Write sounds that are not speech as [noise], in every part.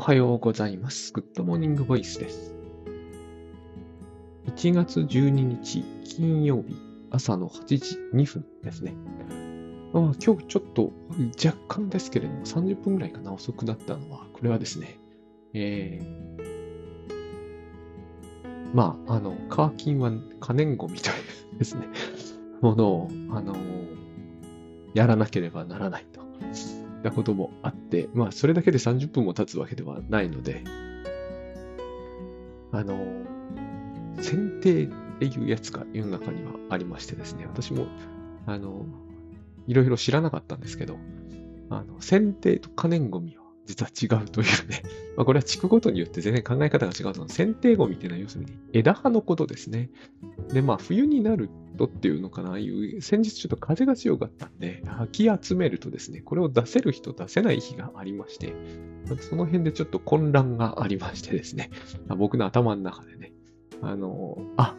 おはようございます。 Good Morning Voice です。1月12日金曜日朝の8時2分ですね。まあ、今日ちょっと若干ですけれども30分ぐらいかな遅くなったのは、これはですね、えー、まあ、あの、火・金は可燃ゴミというですね、ものを、あの、やらなければならないと。なこともあって、まあ、それだけで30分も経つわけではないので、あの、選定っていうやつが世の中にはありましてですね、私も、あの、いろいろ知らなかったんですけど、あの、選定と可燃ゴミを実は違うというね、[laughs] まあ、これは地区ごとによって全然考え方が違うと思う。選定ゴミっていうのは要するに枝葉のことですね。で、まあ、冬になるとっていうのかな、ああいう、先日ちょっと風が強かったんで、吐き集めるとですね、これを出せる人、出せない日がありまして、その辺でちょっと混乱がありましてですね、僕の頭の中でね、あの、あ、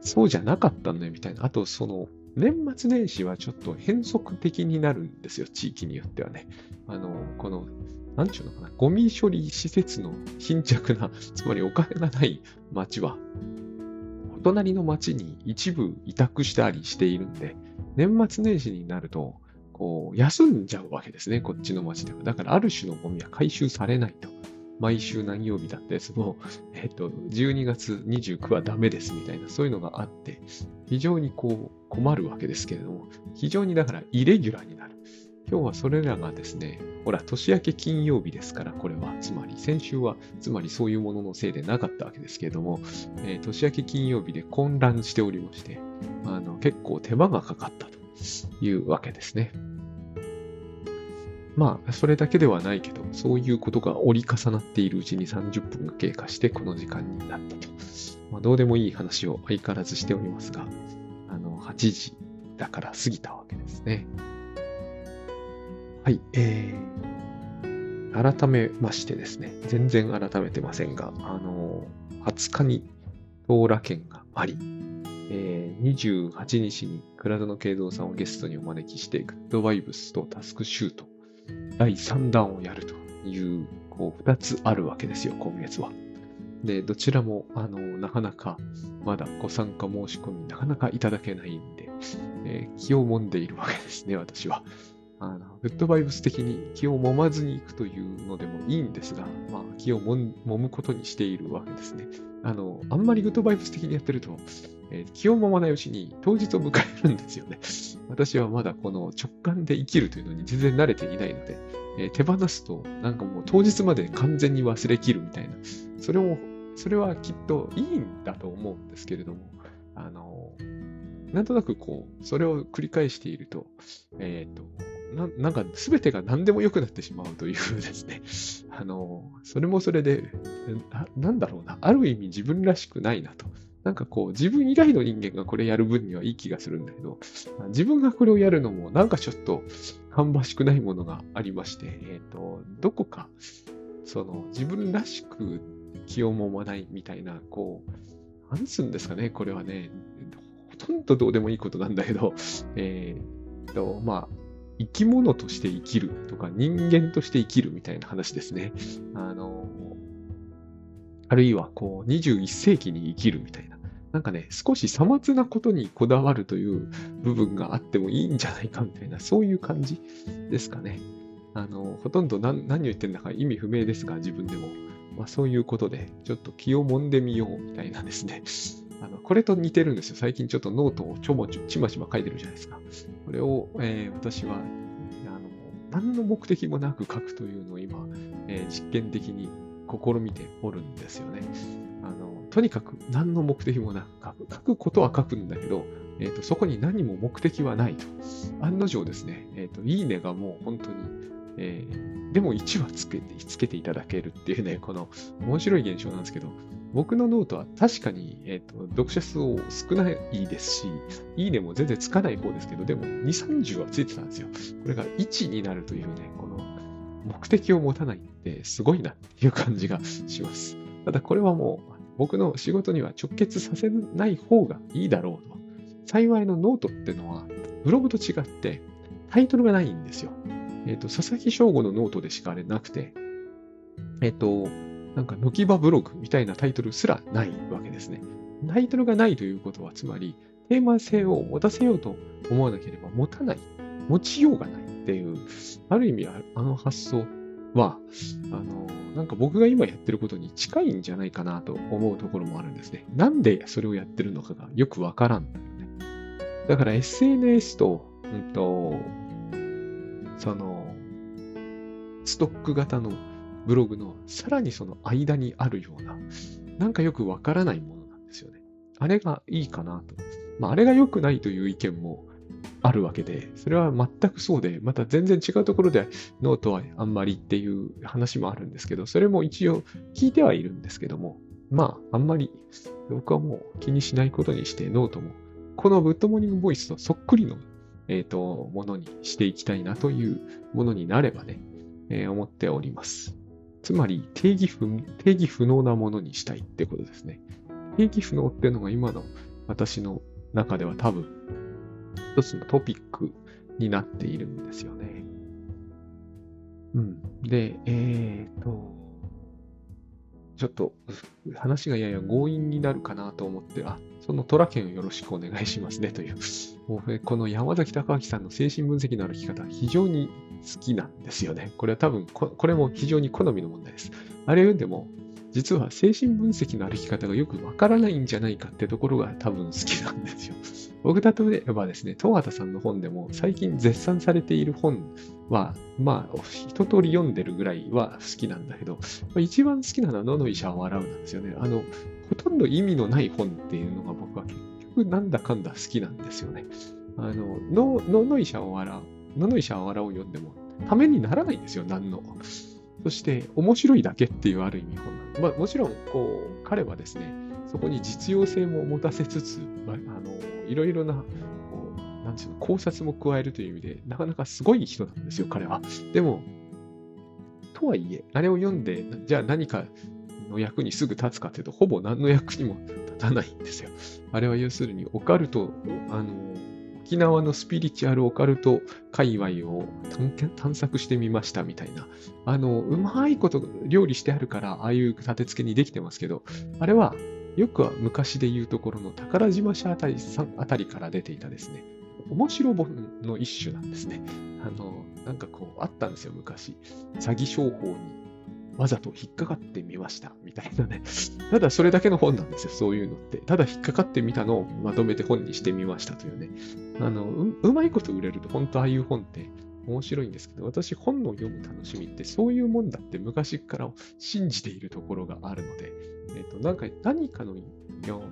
そうじゃなかったんだよみたいな。あと、その、年末年始はちょっと変則的になるんですよ、地域によってはね。あの、この、なんちゅうのかな、ゴミ処理施設の貧弱な、[laughs] つまりお金がない町は、お隣の町に一部委託したりしているんで、年末年始になると、こう、休んじゃうわけですね、こっちの町では。だから、ある種のゴミは回収されないと。毎週何曜日だって、その、[laughs] えっと、12月29はダメですみたいな、そういうのがあって、非常にこう、困るわけですけれども、非常にだから、イレギュラーになる。今日はそれらがですね、ほら、年明け金曜日ですから、これは、つまり、先週は、つまりそういうもののせいでなかったわけですけれども、えー年明け金曜日で混乱しておりまして、あの結構手間がかかったというわけですね。まあ、それだけではないけど、そういうことが折り重なっているうちに30分が経過して、この時間になったと。まあ、どうでもいい話を相変わらずしておりますが、あの、8時だから過ぎたわけですね。はい、えー、改めましてですね、全然改めてませんが、あの、20日に当羅券があり、えー、28日に倉田の慶三さんをゲストにお招きして、グッドバイブスとタスクシュート、第3弾をやるという、こう、2つあるわけですよ、今月は。で、どちらも、あの、なかなか、まだご参加申し込み、なかなかいただけないんで、えー気を揉んでいるわけですね、私は。あの、グッドバイブス的に気を揉まずに行くというのでもいいんですが、まあ、気を揉むことにしているわけですね。あの、あんまりグッドバイブス的にやってると、えー気を揉まないうちに当日を迎えるんですよね。[laughs] 私はまだこの直感で生きるというのに全然慣れていないので、えー手放すとなんかもう当日まで完全に忘れきるみたいな、それを、それはきっといいんだと思うんですけれども、あの、なんとなくこう、それを繰り返していると、えっ、と、ななんか全てが何でも良くなってしまうというですね、[laughs] あの、それもそれで、なんだろうな、ある意味自分らしくないなと。なんかこう、自分以外の人間がこれやる分にはいい気がするんだけど、自分がこれをやるのもなんかちょっと芳しくないものがありまして、えっ、と、どこか、その自分らしく気を揉まないみたいな、こう、なんつうんですかね、これはね、とんどどうでもいいことなんだけど、[laughs] えっ、と、まあ、生き物として生きるとか人間として生きるみたいな話ですね。あの、あるいはこう21世紀に生きるみたいな。なんかね、少しさまつなことにこだわるという部分があってもいいんじゃないかみたいな、そういう感じですかね。あの、ほとんど何何を言ってんだか意味不明ですが、自分でも。まあそういうことで、ちょっと気を揉んでみようみたいなですね。あのこれと似てるんですよ。最近ちょっとノートをちょもちょちまちま書いてるじゃないですか。これを、えー私はあの何の目的もなく書くというのを今、えー実験的に試みておるんですよね。あのとにかく何の目的もなく書く。書くことは書くんだけど、えーとそこに何も目的はないと。案の定ですね、えーといいねがもう本当に、えーでも1はつけてつけていただけるっていうね、この面白い現象なんですけど、僕のノートは確かに、えーと読者数も少ないですし、いいねも全然つかない方ですけど、でも2、30はついてたんですよ。これが1になるというね、この目的を持たないってすごいなっていう感じがします。ただこれはもう僕の仕事には直結させない方がいいだろうと。幸いのノートってのはブログと違ってタイトルがないんですよ。えっ、と、佐々木正悟のノートでしかあれなくて、えっと、なんか、のきばブログみたいなタイトルすらないわけですね。タイトルがないということは、つまり、テーマ性を持たせようと思わなければ持たない、持ちようがないっていう、ある意味、あの発想は、あの、なんか僕が今やってることに近いんじゃないかなと思うところもあるんですね。なんでそれをやってるのかがよくわからんだよね。だから SNS と、うんと、その、ストック型のブログのさらにその間にあるような、なんかよくわからないものなんですよね。あれがいいかなと。まあ、あれが良くないという意見もあるわけで、それは全くそうで、また全然違うところでノートはあんまりっていう話もあるんですけど、それも一応聞いてはいるんですけども、まあ、あんまり僕はもう気にしないことにしてノートも、この Good Morning Voice とそっくりの、えーと、ものにしていきたいなというものになればね、えー、思っております。つまり定義不、定義不能なものにしたいってことですね。定義不能っていうのが今の私の中では多分一つのトピックになっているんですよね。うん。で、えっ、ー、と、ちょっと話がやや強引になるかなと思って、あ、そのトラケンをよろしくお願いしますねという。この山崎隆明さんの精神分析の歩き方、非常に好きなんですよね。これは多分こ、これも非常に好みの問題です。あれ読んでも、実は精神分析の歩き方がよくわからないんじゃないかってところが多分好きなんですよ。僕例えばですね、東畑さんの本でも最近絶賛されている本は、まあ、一通り読んでるぐらいは好きなんだけど、一番好きなのは野の医者は笑うなんですよね。あの、ほとんど意味のない本っていうのが僕は結なんだかんだ好きなんですよね。あの、野のの医者は笑う、野の医者は笑うを読んでも、ためにならないんですよ、何の。そして面白いだけっていうある意味本な、まあ、もちろんこう彼はですね、そこに実用性も持たせつつ、まあ、あのいろいろなこうなんていうの考察も加えるという意味で、なかなかすごい人なんですよ、彼は。でも、とはいえ、あれを読んで、じゃあ何かの役にすぐ立つかというと、ほぼ何の役にもたないんですよ。あれは要するに、オカルト、あの、沖縄のスピリチュアルオカルト界隈を探索してみましたみたいな。あの、うまいこと料理してあるから、ああいう立て付けにできてますけど、あれは、よくは昔で言うところの宝島社あたりあたりから出ていたですね、面白本の一種なんですね。あの、なんかこう、あったんですよ、昔。詐欺商法にわざと引っかかってみました、みたいなね。[laughs] ただそれだけの本なんですよ、そういうのって。ただ引っかかってみたのをまとめて本にしてみましたというね。あの、うまいこと売れると、本当ああいう本って面白いんですけど、私本を読む楽しみってそういうもんだって昔から信じているところがあるので、えっ、ー、と、なんか何かの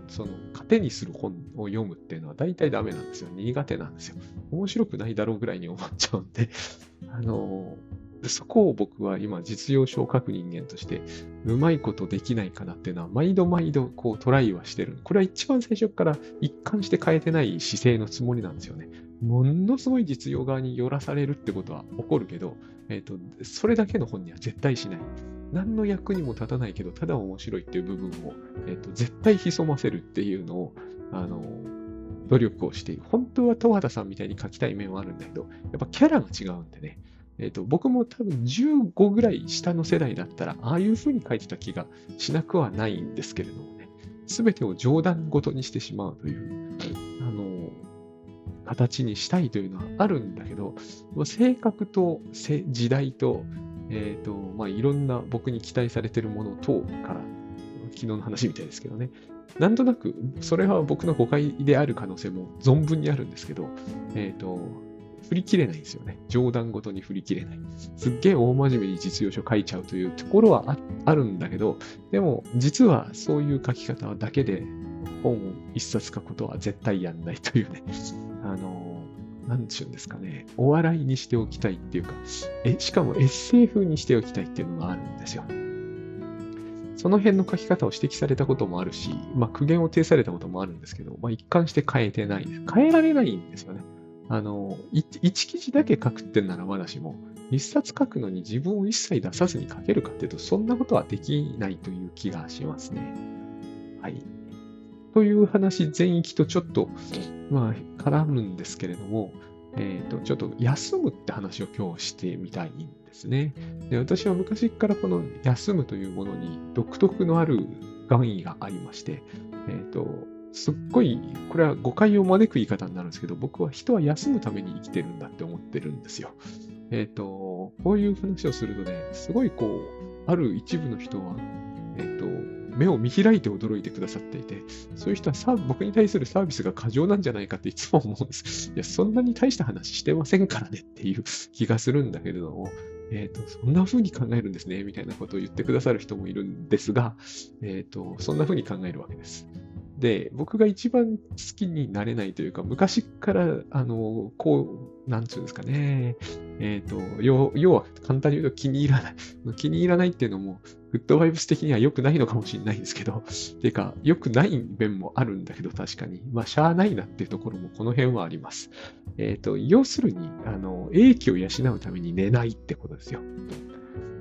その糧にする本を読むっていうのは大体ダメなんですよ。苦手なんですよ。面白くないだろうぐらいに思っちゃうんで、あのそこを僕は今実用書を書く人間としてうまいことできないかなっていうのは毎度毎度こうトライはしてる。これは一番最初から一貫して変えてない姿勢のつもりなんですよね。ものすごい実用側に寄らされるってことは起こるけど、えっ、ー、と、それだけの本には絶対しない。何の役にも立たないけど、ただ面白いっていう部分を、えっ、ー、と、絶対潜ませるっていうのを、あの、努力をしている。本当は十和田さんみたいに書きたい面はあるんだけど、やっぱキャラが違うんでね。え、ー、と、僕も多分15ぐらい下の世代だったら、ああいう風に書いてた気がしなくはないんですけれどもね。すべてを冗談ごとにしてしまうという、あの、形にしたいというのはあるんだけど、性格と時代と、え、ー、と、まあ、いろんな僕に期待されているもの等から、昨日の話みたいですけどね。なんとなく、それは僕の誤解である可能性も存分にあるんですけど、えっ、ー、と、振り切れないんですよね。冗談ごとに振り切れない。すっげえ大真面目に実用書書いちゃうというところはあるんだけど、でも実はそういう書き方だけで本を一冊書くことは絶対やんないというね。[laughs] あの、なんちゅうんですかね。お笑いにしておきたいっていうか、え、しかもエッセイ風にしておきたいっていうのがあるんですよ。その辺の書き方を指摘されたこともあるし、まあ、苦言を呈されたこともあるんですけど、まあ、一貫して変えてないです。変えられないんですよね。あの、一記事だけ書くってんならまだしも、一冊書くのに自分を一切出さずに書けるかっていうと、そんなことはできないという気がしますね。はい。という話全域とちょっと、まあ、絡むんですけれども、えっ、ー、と、ちょっと休むって話を今日してみたいんですね。で私は昔からこの休むというものに独特のある願意がありまして、えっ、ー、と、すっごい、これは誤解を招く言い方になるんですけど、僕は人は休むために生きてるんだって思ってるんですよ。えっ、ー、と、こういう話をするとね、すごいこう、ある一部の人は、えっ、ー、と、目を見開いて驚いてくださっていて、そういう人はさ僕に対するサービスが過剰なんじゃないかっていつも思うんです。いや、そんなに大した話してませんからねっていう気がするんだけれども、えっ、ー、と、そんな風に考えるんですね、みたいなことを言ってくださる人もいるんですが、えっ、ー、と、そんな風に考えるわけです。で、僕が一番好きになれないというか、昔から、あの、こう、なんつうんですかね、えっ、ー、と、要要は簡単に言うと気に入らない。[laughs] 気に入らないっていうのも、グッドバイブス的には良くないのかもしれないんですけど、ていうか、良くない面もあるんだけど、確かに。まあ、しゃあないなっていうところもこの辺はあります。えっ、ー、と、要するに、あの、英気を養うために寝ないってことですよ。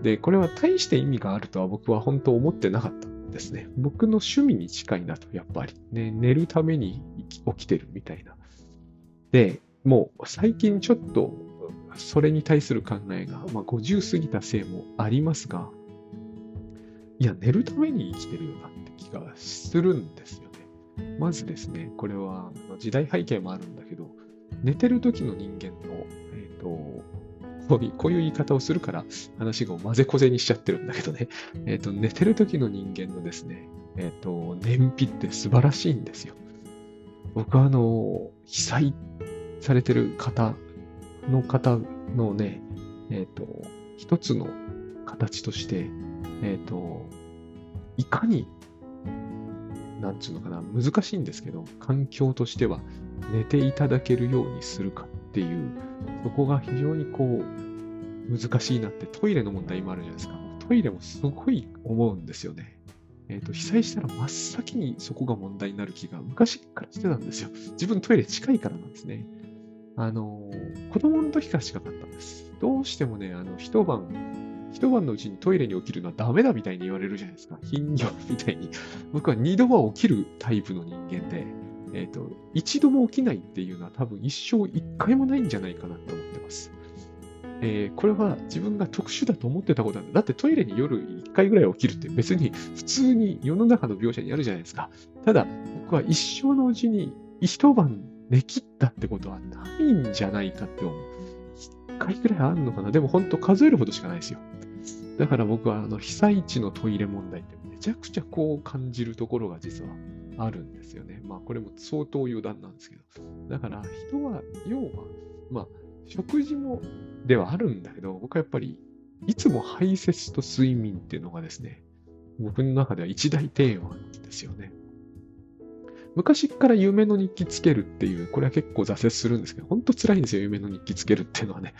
で、これは大して意味があるとは僕は本当思ってなかった。ですね。僕の趣味に近いなと、やっぱり。ね、寝るために起きてるみたいな。で、もう最近ちょっとそれに対する考えが、まあ、50過ぎたせいもありますが、いや、寝るために生きてるよなって気がするんですよね。まずですね、これは時代背景もあるんだけど、寝てる時の人間の、えっ、ー、と、こういう言い方をするから話が混ぜこぜにしちゃってるんだけどね。[laughs] えっ、ー、と、寝てる時の人間のですね、えっ、ー、と、燃費って素晴らしいんですよ。僕はあの、被災されてる方の方のね、えっ、ー、と、一つの形として、えっ、と、いかに、なんつうのかな、難しいんですけど、環境としては寝ていただけるようにするかっていう、そこが非常にこう、難しいなってトイレの問題もあるじゃないですか。トイレもすごい思うんですよね。えっ、ー、と、被災したら真っ先にそこが問題になる気が昔からしてたんですよ。自分トイレ近いからなんですね。あの、子供の時から近かったんです。どうしてもね、あの、一晩、一晩のうちにトイレに起きるのはダメだみたいに言われるじゃないですか。頻尿みたいに。僕は二度は起きるタイプの人間で、えっ、ー、と、一度も起きないっていうのは多分一生一回もないんじゃないかなって思ってます。えー、これは自分が特殊だと思ってたことなんだ。だってトイレに夜1回ぐらい起きるって別に普通に世の中の描写にあるじゃないですか。ただ、僕は一生のうちに一晩寝切ったってことはないんじゃないかって思う。1回ぐらいあるのかなでも本当数えるほどしかないですよ。だから僕はあの被災地のトイレ問題ってめちゃくちゃこう感じるところが実はあるんですよね。まあこれも相当余談なんですけど。だから人は、要は、まあ食事もではあるんだけど、僕はやっぱりいつも排泄と睡眠っていうのがですね、僕の中では一大テーマなんですよね。昔から夢の日記つけるっていう、これは結構挫折するんですけど、本当辛いんですよ、夢の日記つけるっていうのはね。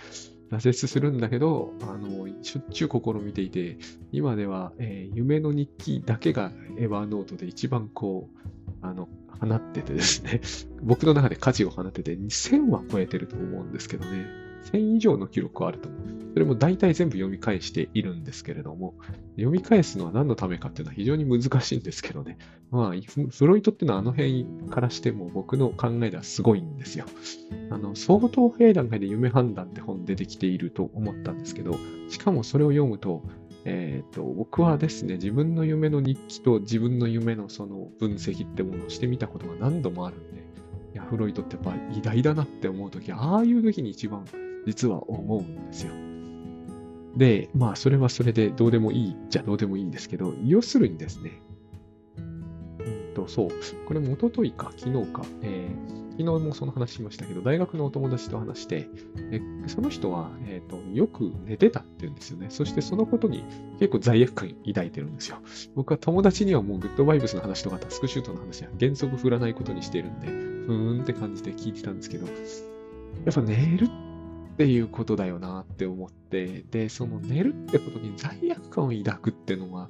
挫折するんだけど、あの、しょっちゅう試みていて、今では、えー、夢の日記だけがエヴァーノートで一番こう、あの、放っててですね、僕の中で価値を放ってて2000は超えてると思うんですけどね、1000以上の記録はあると。それも大体全部読み返しているんですけれども、読み返すのは何のためかっていうのは非常に難しいんですけどね。まあ、フロイトっていうのはあの辺からしても僕の考えではすごいんですよ。あの、相当早い段階で夢判断って本出てきていると思ったんですけど、しかもそれを読むと、え、ー、と、僕はですね、自分の夢の日記と自分の夢のその分析ってものをしてみたことが何度もあるんで、いや、フロイトってやっぱ偉大だなって思うとき、ああいう時に一番実は思うんですよ。で、まあ、それはそれでどうでもいいじゃどうでもいいんですけど、要するにですね、うんと、そう、これも一昨日か、昨日か、えー、昨日もその話しましたけど、大学のお友達と話して、えその人は、えーと、よく寝てたって言うんですよね。そしてそのことに結構罪悪感抱いてるんですよ。僕は友達にはもうグッドバイブスの話とかタスクシュートの話は原則振らないことにしているんで、ふーんって感じで聞いてたんですけど、やっぱ寝るっっていうことだよなって思って、で、その寝るってことに罪悪感を抱くっていうのは、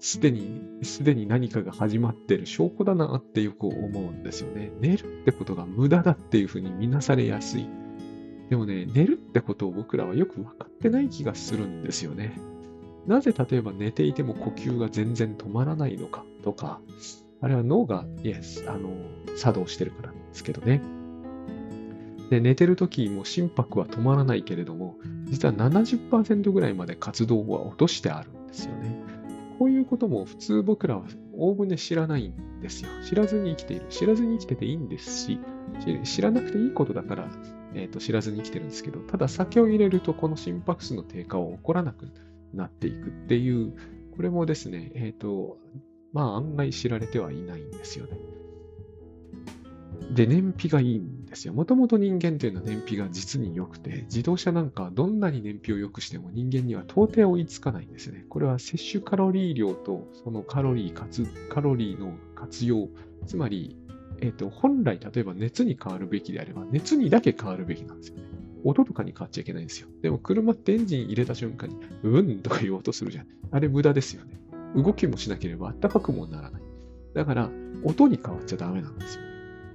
すでに、すでに何かが始まってる証拠だなってよく思うんですよね。寝るってことが無駄だっていうふうに見なされやすい。でもね、寝るってことを僕らはよく分かってない気がするんですよね。なぜ例えば寝ていても呼吸が全然止まらないのかとか、あれは脳が、イエス、あの、作動してるからなんですけどね。で、寝てる時も心拍は止まらないけれども、実は70%ぐらいまで活動は落としてあるんですよね。こういうことも普通僕らはおおむね知らないんですよ。知らずに生きている。知らずに生きてていいんですし、知らなくていいことだから、えーと、知らずに生きてるんですけど、ただ酒を入れるとこの心拍数の低下は起こらなくなっていくっていう、これもですね、えっ、ー、と、まあ案外知られてはいないんですよね。で、燃費がいいんですよ。もともと人間というのは燃費が実に良くて、自動車なんかどんなに燃費を良くしても人間には到底追いつかないんですよね。これは摂取カロリー量とそのカロリーかつ、カロリーの活用、つまり、えっ、ー、と、本来例えば熱に変わるべきであれば、熱にだけ変わるべきなんですよね。音とかに変わっちゃいけないんですよ。でも車ってエンジン入れた瞬間に、うんとか言おうとするじゃん。あれ無駄ですよね。動きもしなければ暖かくもならない。だから、音に変わっちゃダメなんですよ。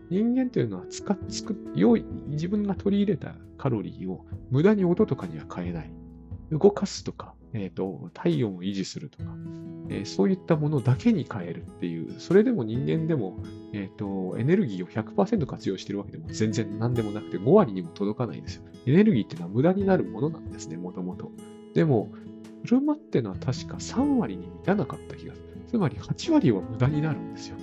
人間というのは使っつく良い自分が取り入れたカロリーを無駄に音とかには変えない。動かすとか、えーと、体温を維持するとか、えー、そういったものだけに変えるっていう、それでも人間でも、えーと、エネルギーを100%活用してるわけでも全然何でもなくて5割にも届かないんですよ。エネルギーっていうのは無駄になるものなんですね、もともと。でも、車っていうのは確か3割に満たなかった気がする。つまり8割は無駄になるんですよ。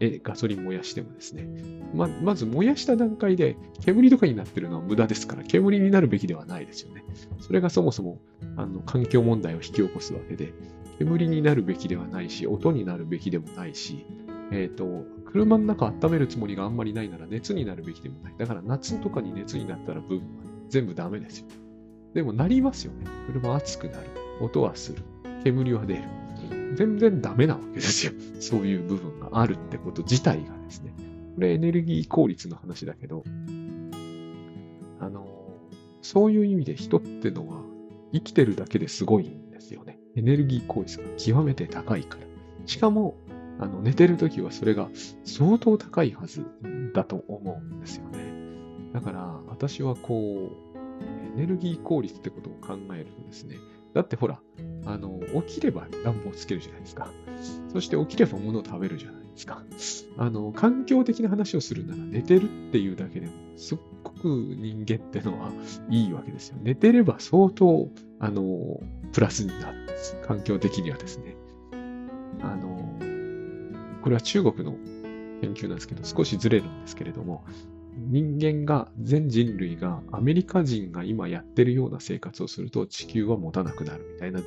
えガソリン燃やしてもですね。ままず燃やした段階で煙とかになってるのは無駄ですから、煙になるべきではないですよね。それがそもそもあの環境問題を引き起こすわけで、煙になるべきではないし、音になるべきでもないし、えっ、ー、と、車の中温めるつもりがあんまりないなら熱になるべきでもない。だから夏とかに熱になったら分は全部ダメですよ。でもなりますよね。車熱くなる。音はする。煙は出る。全然ダメなわけですよ。[laughs] そういう部分があるってこと自体がですね。これエネルギー効率の話だけど、あの、そういう意味で人ってのは生きてるだけですごいんですよね。エネルギー効率が極めて高いから。しかも、あの寝てるときはそれが相当高いはずだと思うんですよね。だから私はこう、エネルギー効率ってことを考えるとですね、だってほら、あの、起きれば暖房つけるじゃないですか。そして起きれば物を食べるじゃないですか。あの、環境的な話をするなら寝てるっていうだけでも、すっごく人間ってのはいいわけですよ。寝てれば相当、あの、プラスになる。環境的にはですね。あの、これは中国の研究なんですけど、少しずれるんですけれども、人間が、全人類が、アメリカ人が今やってるような生活をすると地球は持たなくなるみたいな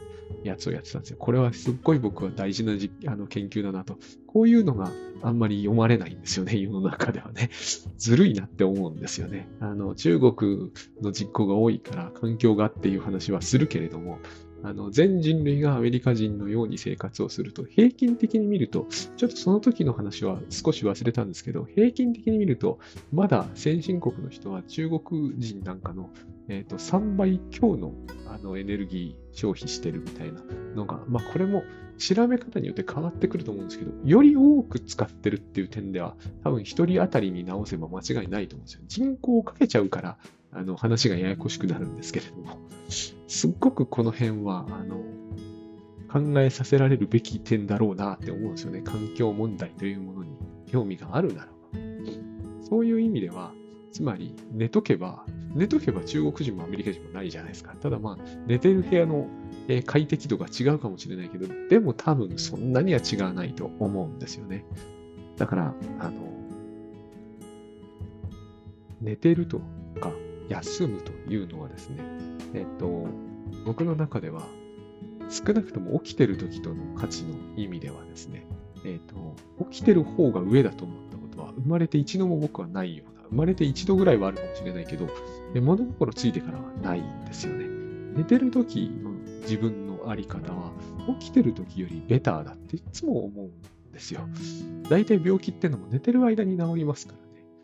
やつをやってたんですよ。これはすっごい僕は大事なあの研究だなと。こういうのがあんまり読まれないんですよね、[laughs] 世の中ではね。ずるいなって思うんですよね。あの、中国の実行が多いから環境がっていう話はするけれども、あの全人類がアメリカ人のように生活をすると、平均的に見ると、ちょっとその時の話は少し忘れたんですけど、平均的に見ると、まだ先進国の人は中国人なんかの、えーと、3倍強のあのエネルギー消費してるみたいなのが、まあこれも調べ方によって変わってくると思うんですけど、より多く使ってるっていう点では、多分1人当たりに直せば間違いないと思うんですよ。人口をかけちゃうから、あの話がややこしくなるんですけれども、[laughs] すっごくこの辺は、あの、考えさせられるべき点だろうなって思うんですよね。環境問題というものに興味があるならば。そういう意味では、つまり寝とけば、寝とけば中国人もアメリカ人もないじゃないですか。ただまあ、寝てる部屋の快適度が違うかもしれないけど、でも多分そんなには違わないと思うんですよね。だから、あの、寝てるとか、休むというのはですね、えっと、僕の中では少なくとも起きてる時との価値の意味ではですね、えっと、起きてる方が上だと思ったことは生まれて一度も僕はないような、生まれて一度ぐらいはあるかもしれないけど、物心ついてからはないんですよね。寝てる時の自分のあり方は起きてる時よりベターだっていつも思うんですよ。大体病気ってのも寝てる間に治りますか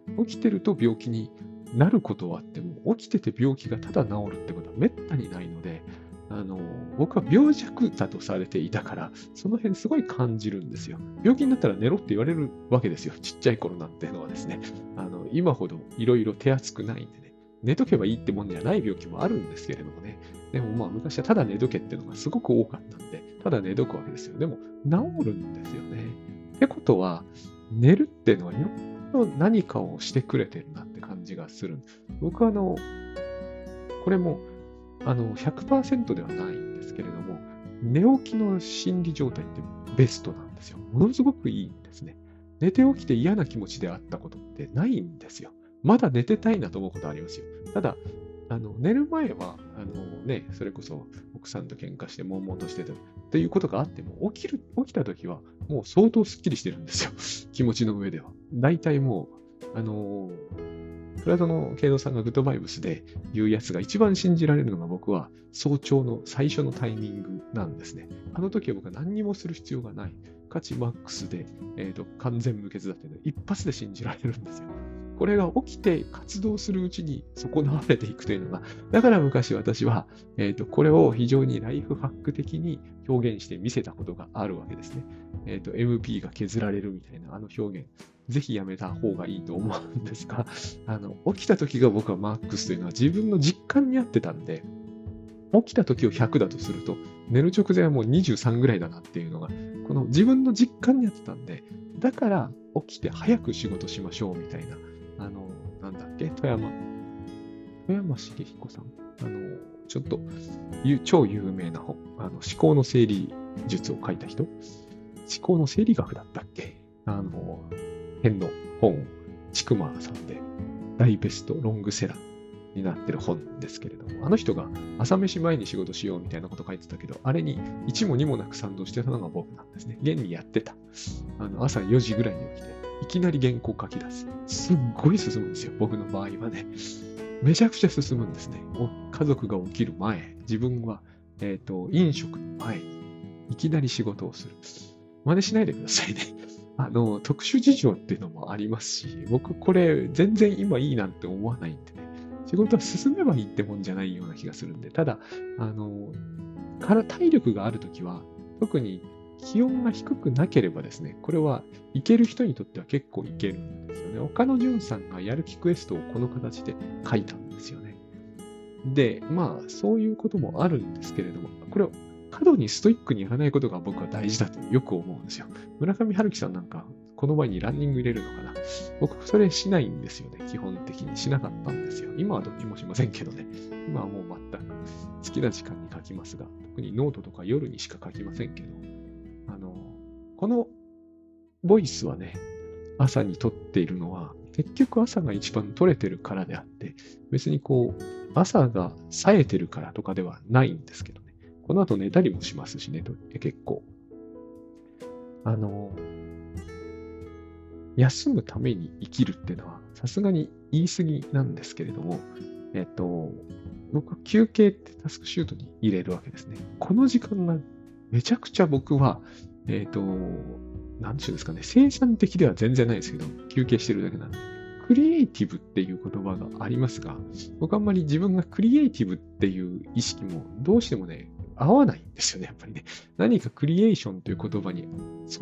らね。起きてると病気になることはあっても、起きてて病気がただ治るってことはめったにないので、あの、僕は病弱だとされていたから、その辺すごい感じるんですよ。病気になったら寝ろって言われるわけですよ。ちっちゃい頃なんてのはですね。あの、今ほどいろいろ手厚くないんでね。寝とけばいいってもんじゃない病気もあるんですけれどもね。でもまあ昔はただ寝とけっていうのがすごく多かったんで、ただ寝とくわけですよ。でも治るんですよね。ってことは、寝るっていうのはよっぽど何かをしてくれてるな感じがする。僕はあの、これもあの100%ではないんですけれども、寝起きの心理状態ってベストなんですよ。ものすごくいいんですね。寝て起きて嫌な気持ちであったことってないんですよ。まだ寝てたいなと思うことありますよ。ただ、あの寝る前はあの、ね、それこそ奥さんと喧嘩して悶々としてたっていうことがあっても、起きる起きた時はもう相当スッキリしてるんですよ。気持ちの上では。大体もう、あのプラトの慶三さんがグッドバイブスで言うやつが一番信じられるのが僕は早朝の最初のタイミングなんですね。あの時は僕は何にもする必要がない。価値マックスで、えーと、完全無欠だっていうの一発で信じられるんですよ。これが起きて活動するうちに損なわれていくというのが、だから昔私は、えーと、これを非常にライフハック的に表現して見せたことがあるわけですね。えっ、ー、と、MP が削られるみたいなあの表現。ぜひやめた方がいいと思うんですが、あの、起きた時が僕はマックスというのは自分の実感に合ってたんで、起きた時を100だとすると、寝る直前はもう23ぐらいだなっていうのが、この自分の実感に合ってたんで、だから起きて早く仕事しましょうみたいな、あの、なんだっけ、富山、富山茂彦さん、あの、ちょっと、超有名な本、あの思考の整理術を書いた人、思考の整理学だったっけ？あの、編の本、ちくまさんで、大ベストロングセラーになってる本ですけれども、あの人が朝飯前に仕事しようみたいなこと書いてたけど、あれに1も2もなく賛同してたのが僕なんですね。現にやってた。あの朝4時ぐらいに起きて、いきなり原稿書き出す。すっごい進むんですよ、僕の場合はね。めちゃくちゃ進むんですね。家族が起きる前、自分は、えっ、ー、と、飲食の前に、いきなり仕事をする。真似しないでくださいね。[laughs] あの、特殊事情っていうのもありますし、僕これ全然今いいなんて思わないんでね、仕事は進めばいいってもんじゃないような気がするんで、ただ、あの、から体力があるときは、特に気温が低くなければですね、これはいける人にとっては結構いけるんですよね。岡野淳さんがやる気クエストをこの形で書いたんですよね。で、まあ、そういうこともあるんですけれども、これを過度にストイックにやらないことが僕は大事だとよく思うんですよ。村上春樹さんなんか、この前にランニング入れるのかな。僕、それしないんですよね。基本的にしなかったんですよ。今はどっちもしませんけどね。今はもう全く好きな時間に書きますが、特にノートとか夜にしか書きませんけど、このボイスはね、朝に撮っているのは、結局朝が一番撮れてるからであって、別にこう、朝が冴えてるからとかではないんですけどね。この後寝たりもしますしね、結構。あの、休むために生きるっていうのは、さすがに言い過ぎなんですけれども、えっと、僕、休憩ってタスクシュートに入れるわけですね。この時間がめちゃくちゃ僕は、えっと、なんていうんですかね、生産的では全然ないですけど、休憩してるだけなんで、クリエイティブっていう言葉がありますが、僕あんまり自分がクリエイティブっていう意識もどうしてもね、合わないんですよね、やっぱりね。何かクリエーションという言葉に沿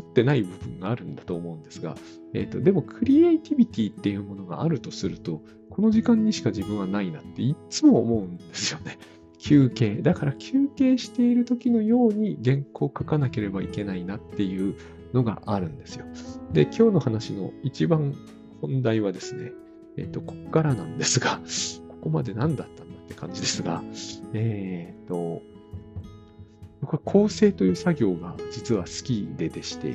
ってない部分があるんだと思うんですが、えっ、ー、と、でもクリエイティビティっていうものがあるとすると、この時間にしか自分はないなっていつも思うんですよね。休憩。だから休憩している時のように原稿を書かなければいけないなっていうのがあるんですよ。で、今日の話の一番本題はですね、えっ、と、こっからなんですが、ここまで何だったんだって感じですが、えっ、と、僕は構成という作業が実は好きででして、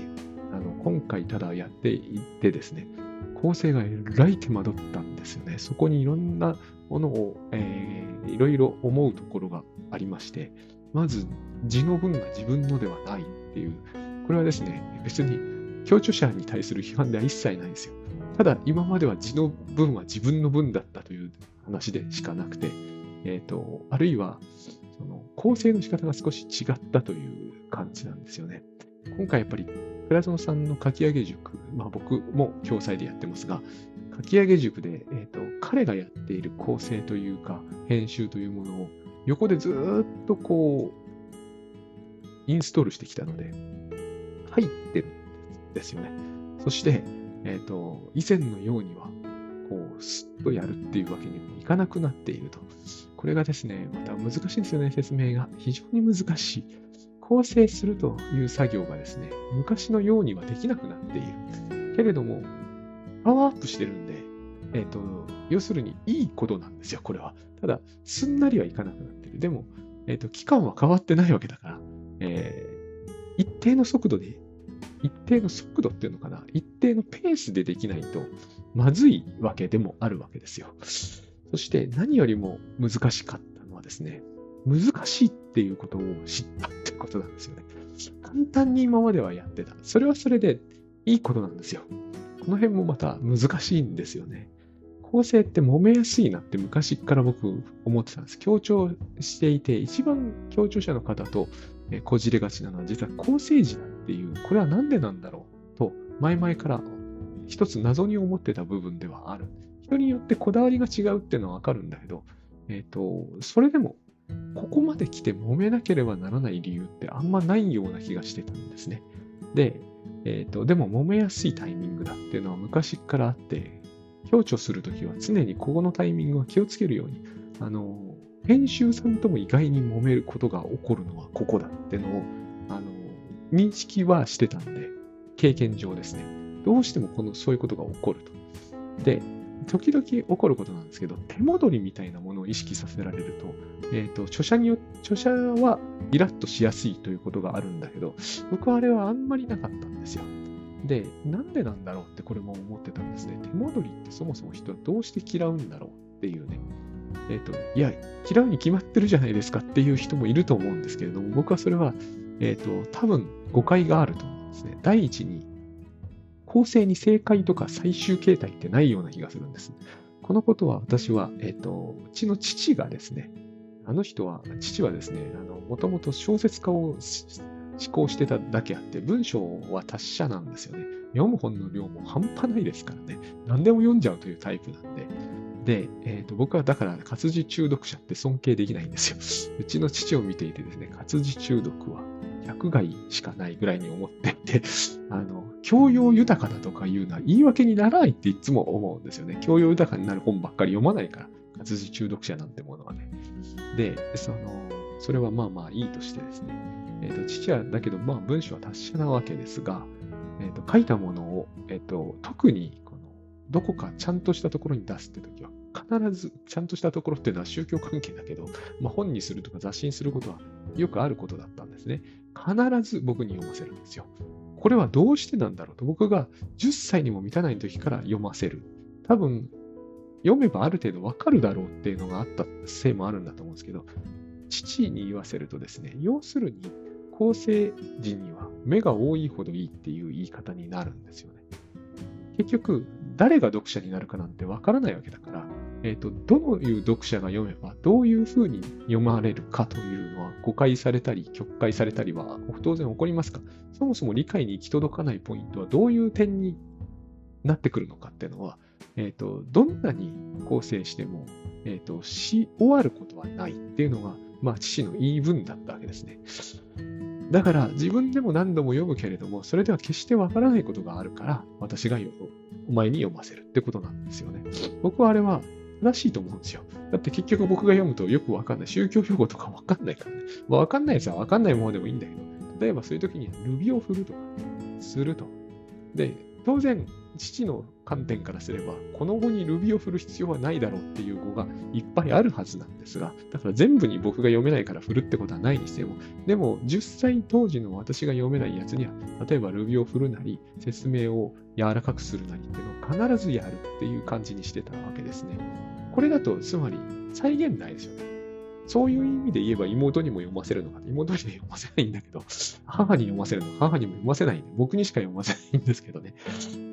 あの今回ただやっていってですね、構成がえらい手間取ったんですよね。そこにいろんなものを、えー、いろいろ思うところがありまして、まず字の文が自分のではないっていう、これはですね、別に強著者に対する批判では一切ないんですよ。ただ今までは字の文は自分の文だったという話でしかなくて、え、ー、と、あるいは、その構成の仕方が少し違ったという感じなんですよね。今回やっぱり倉園さんの書き上げ塾、まあ僕も共催でやってますが、書き上げ塾で、えーと、彼がやっている構成というか、編集というものを横でずっとこう、インストールしてきたので、入ってるんですよね。そして、えっ、ー、と、以前のようには、こう、スッとやるっていうわけにもいかなくなっていると。これがですね、また難しいんですよね、説明が。非常に難しい。構成するという作業がですね、昔のようにはできなくなっている。けれども、パワーアップしてるんで、えっ、と、要するにいいことなんですよ、これは。ただ、すんなりはいかなくなってる。でも、えっ、と、期間は変わってないわけだから、えー、一定の速度で、一定の速度っていうのかな、一定のペースでできないと、まずいわけでもあるわけですよ。そして何よりも難しかったのはですね、難しいっていうことを知ったってことなんですよね。簡単に今まではやってた。それはそれでいいことなんですよ。この辺もまた難しいんですよね。構成って揉めやすいなって昔から僕思ってたんです。強調していて、一番強調者の方とこじれがちなのは実は構成時だっていう、これは何でなんだろうと前々から一つ謎に思ってた部分ではある。人によってこだわりが違うっていうのはわかるんだけど、えっ、ー、と、それでも、ここまで来て揉めなければならない理由ってあんまないような気がしてたんですね。で、え、ー、と、でも揉めやすいタイミングだっていうのは昔からあって、強調するときは常にここのタイミングは気をつけるように、あの、編集さんとも意外に揉めることが起こるのはここだっていうのを、あの、認識はしてたんで、経験上ですね。どうしてもこの、そういうことが起こると。で、時々起こることなんですけど、手戻りみたいなものを意識させられると、えっ、ー、と、著者によ著者はイラッとしやすいということがあるんだけど、僕はあれはあんまりなかったんですよ。で、なんでなんだろうってこれも思ってたんですね。手戻りってそもそも人はどうして嫌うんだろうっていうね。えっ、ー、と、いや、嫌うに決まってるじゃないですかっていう人もいると思うんですけれども、僕はそれは、えっ、ー、と、多分誤解があると思うんですね。第一に、構成に正解とか最終形態ってないような気がするんです。このことは私は、えっ、ー、と、うちの父がですね、あの人は、父はですね、もともと小説家を思考してただけあって、文章は達者なんですよね。読む本の量も半端ないですからね。何でも読んじゃうというタイプなんで。で、えーと、僕はだから活字中毒者って尊敬できないんですよ。うちの父を見ていてですね、活字中毒は百害しかないぐらいに思っていて、[laughs] あの、教養豊かだとかいうのは言い訳にならないっていつも思うんですよね。教養豊かになる本ばっかり読まないから、活字中毒者なんてものはね。で、その、それはまあまあいいとしてですね。えっ、ー、と、父は、だけど、まあ、文章は達者なわけですが、えっ、ー、と、書いたものを、えっ、ー、と、特に、この、どこかちゃんとしたところに出すって時は、必ず、ちゃんとしたところっていうのは宗教関係だけど、まあ、本にするとか雑誌にすることはよくあることだったんですね。必ず僕に読ませるんですよ。これはどうしてなんだろうと、僕が10歳にも満たない時から読ませる。多分、読めばある程度わかるだろうっていうのがあったせいもあるんだと思うんですけど、父に言わせるとですね、要するに、構成時には目が多いほどいいっていう言い方になるんですよね。結局、誰が読者になるかなんてわからないわけだから、え、ー、と、どういう読者が読めば、どういうふうに読まれるかというのは誤解されたり、曲解されたりは当然起こりますかそもそも理解に行き届かないポイントはどういう点になってくるのかっていうのは、え、ー、と、どんなに構成しても、えっ、ー、と、し終わることはないっていうのが、まあ、父の言い分だったわけですね。だから自分でも何度も読むけれども、それでは決してわからないことがあるから、私が読むお前に読ませるってことなんですよね。僕はあれは正しいと思うんですよ。だって結局僕が読むとよくわかんない。宗教用語とかわかんないからね。まあ、わかんないやつはわかんないものでもいいんだけど、例えばそういう時にはルビを振るとか、すると。で、当然、父の観点からすれば、この語にルビを振る必要はないだろうっていう語がいっぱいあるはずなんですが、だから全部に僕が読めないから振るってことはないにしても、でも10歳当時の私が読めないやつには、例えばルビを振るなり、説明を柔らかくするなりっていうのを必ずやるっていう感じにしてたわけですね。これだと、つまり再現ないですよね。そういう意味で言えば妹にも読ませるのか、妹には読ませないんだけど、[laughs] 母に読ませるのか母にも読ませないんで、僕にしか読ませないんですけどね。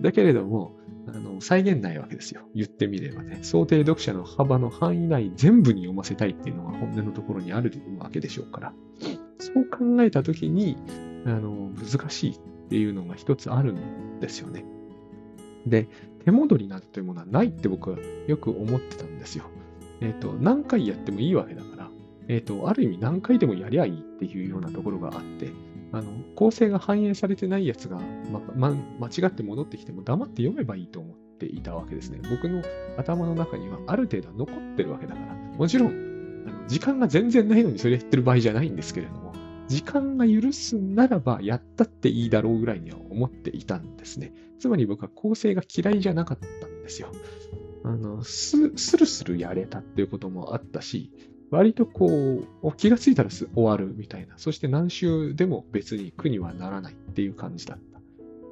だけれども、あの、再現ないわけですよ。言ってみればね。想定読者の幅の範囲内全部に読ませたいっていうのが本音のところにあるわけでしょうから。そう考えたときに、あの、難しいっていうのが一つあるんですよね。で、手戻りなんていうものはないって僕はよく思ってたんですよ。えっ、ー、と、何回やってもいいわけだから、えっ、ー、と、ある意味何回でもやりゃいいっていうようなところがあって、あの、構成が反映されてないやつが、ま、ま、間違って戻ってきても黙って読めばいいと思っていたわけですね。僕の頭の中にはある程度残ってるわけだから、もちろん、あの時間が全然ないのにそれやってる場合じゃないんですけれども、時間が許すならばやったっていいだろうぐらいには思っていたんですね。つまり僕は構成が嫌いじゃなかったんですよ。あの、スルスルやれたっていうこともあったし、割とこう、気がついたら終わるみたいな、そして何週でも別に苦にはならないっていう感じだった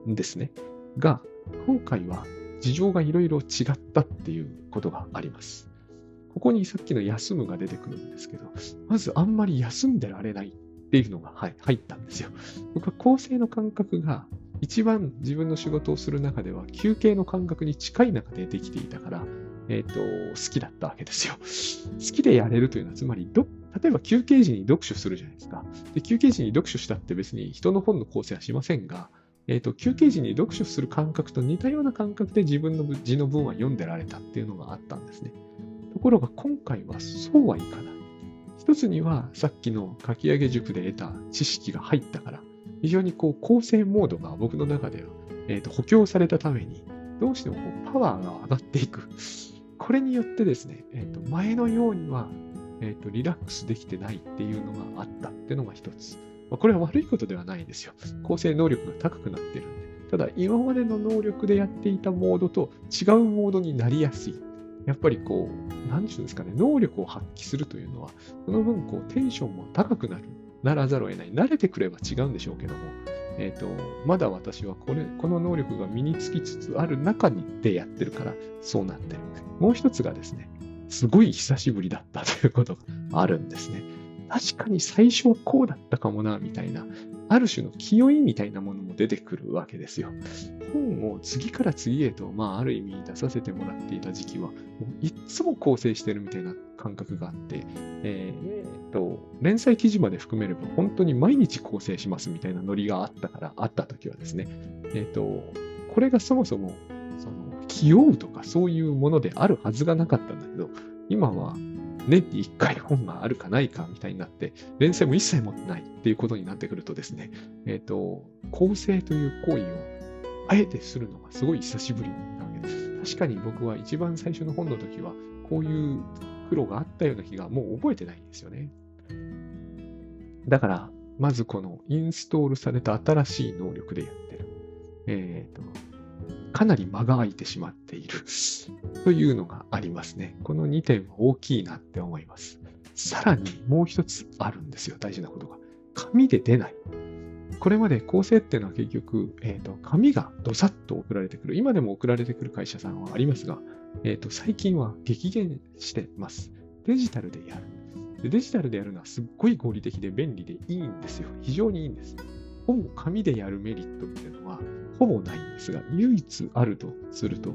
んですね。が、今回は事情がいろいろ違ったっていうことがあります。ここにさっきの休むが出てくるんですけど、まずあんまり休んでられないっっていうのが、入ったんですよ。僕は構成の感覚が一番自分の仕事をする中では休憩の感覚に近い中でできていたから、え、ー、と、好きだったわけですよ。好きでやれるというのは、つまりど、例えば休憩時に読書するじゃないですか。で休憩時に読書したって別に人の本の構成はしませんが、え、ー、と、休憩時に読書する感覚と似たような感覚で自分の字の文は読んでられたっていうのがあったんですね。ところが今回はそうはいかない。一つにはさっきの書き上げ塾で得た知識が入ったから、非常にこう構成モードが僕の中では、えー、と補強されたために、どうしてもこうパワーが上がっていく。これによってですね、えー、と前のようには、えー、とリラックスできてないっていうのがあったっていうのが一つ。まあ、これは悪いことではないんですよ。構成能力が高くなってるんで。ただ、今までの能力でやっていたモードと違うモードになりやすい。やっぱりこう、なんていうんですかね、能力を発揮するというのは、その分こうテンションも高くなる、ならざるを得ない。慣れてくれば違うんでしょうけども、えっ、ー、と、まだ私はこれ、この能力が身につきつつある中にでやってるから、そうなってる。もう一つがですね、すごい久しぶりだったということがあるんですね。確かに最初はこうだったかもな、みたいな、ある種の気負いみたいなものも出てくるわけですよ。本を次から次へと、まあ、ある意味出させてもらっていた時期は、もういつも構成してるみたいな感覚があって、えー、と、連載記事まで含めれば、本当に毎日構成しますみたいなノリがあったから、あった時はですね、えっ、と、これがそもそも、その、気負うとかそういうものであるはずがなかったんだけど、今は年に1回本があるかないかみたいになって、連載も一切持ってないっていうことになってくるとですね、えっ、ー、と、構成という行為をあえてするのがすごい久しぶりなわけです。確かに僕は一番最初の本の時は、こういう苦労があったような気がもう覚えてないんですよね。だから、まずこのインストールされた新しい能力でやってる。えっ、ー、と、かなり間が空いてしまっているというのがありますね。この2点は大きいなって思います。さらにもう一つあるんですよ、大事なことが。紙で出ない。これまで構成っていうのは結局、えーと、紙がどさっと送られてくる。今でも送られてくる会社さんはありますが、えーと、最近は激減してます。デジタルでやるで。デジタルでやるのはすっごい合理的で便利でいいんですよ。非常にいいんです。ほぼ紙でやるメリットっていうのは、ほぼないんですが、唯一あるとすると、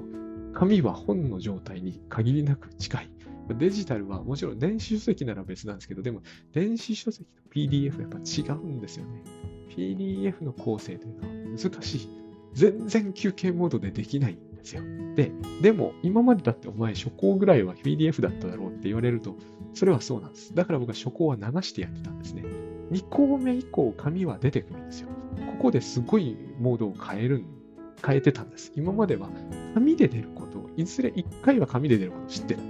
紙は本の状態に限りなく近い。デジタルはもちろん電子書籍なら別なんですけど、でも電子書籍と PDF はやっぱ違うんですよね。PDF の構成というのは難しい。全然休憩モードでできないんですよ。で、でも今までだってお前初稿ぐらいは PDF だっただろうって言われると、それはそうなんです。だから僕は初稿は流してやってたんですね。2項目以降紙は出てくるんですよ。ここですごいモードを変える、変えてたんです。今までは紙で出ることを、いずれ1回は紙で出ることを知ってた。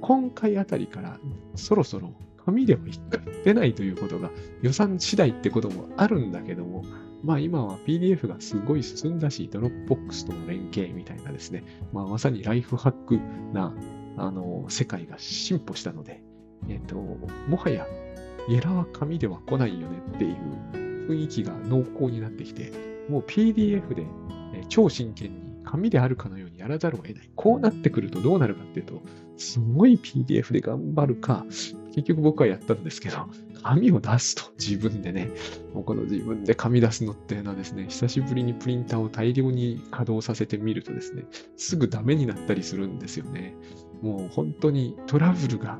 今回あたりからそろそろ紙でも1回出ないということが予算次第ってこともあるんだけども、まあ今は PDF がすごい進んだし、ドロップボックスとの連携みたいなですね、まあまさにライフハックな、あの、世界が進歩したので、えっ、と、もはやゲラは紙では来ないよねっていう雰囲気が濃厚になってきて、もう PDF で、超真剣に紙であるかのようにやらざるを得ない。こうなってくるとどうなるかっていうと、すごい PDF で頑張るか、結局僕はやったんですけど、紙を出すと自分でね、もうこの自分で紙出すのっていうのはですね、久しぶりにプリンターを大量に稼働させてみるとですね、すぐダメになったりするんですよね。もう本当にトラブルが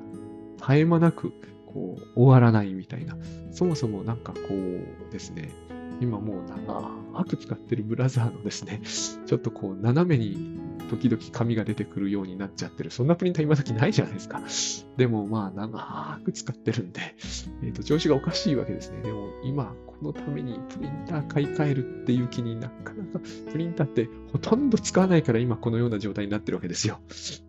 絶え間なくこう終わらないみたいな。そもそもなんかこうですね、今もう長く使ってるブラザーのですね、ちょっとこう斜めに時々紙が出てくるようになっちゃってる。そんなプリンター今時ないじゃないですか。でもまあ長く使ってるんで、えっ、ー、と調子がおかしいわけですね。でも今のためにプリンター買い替えるっていう気になかなかプリンターってほとんど使わないから今このような状態になってるわけですよ。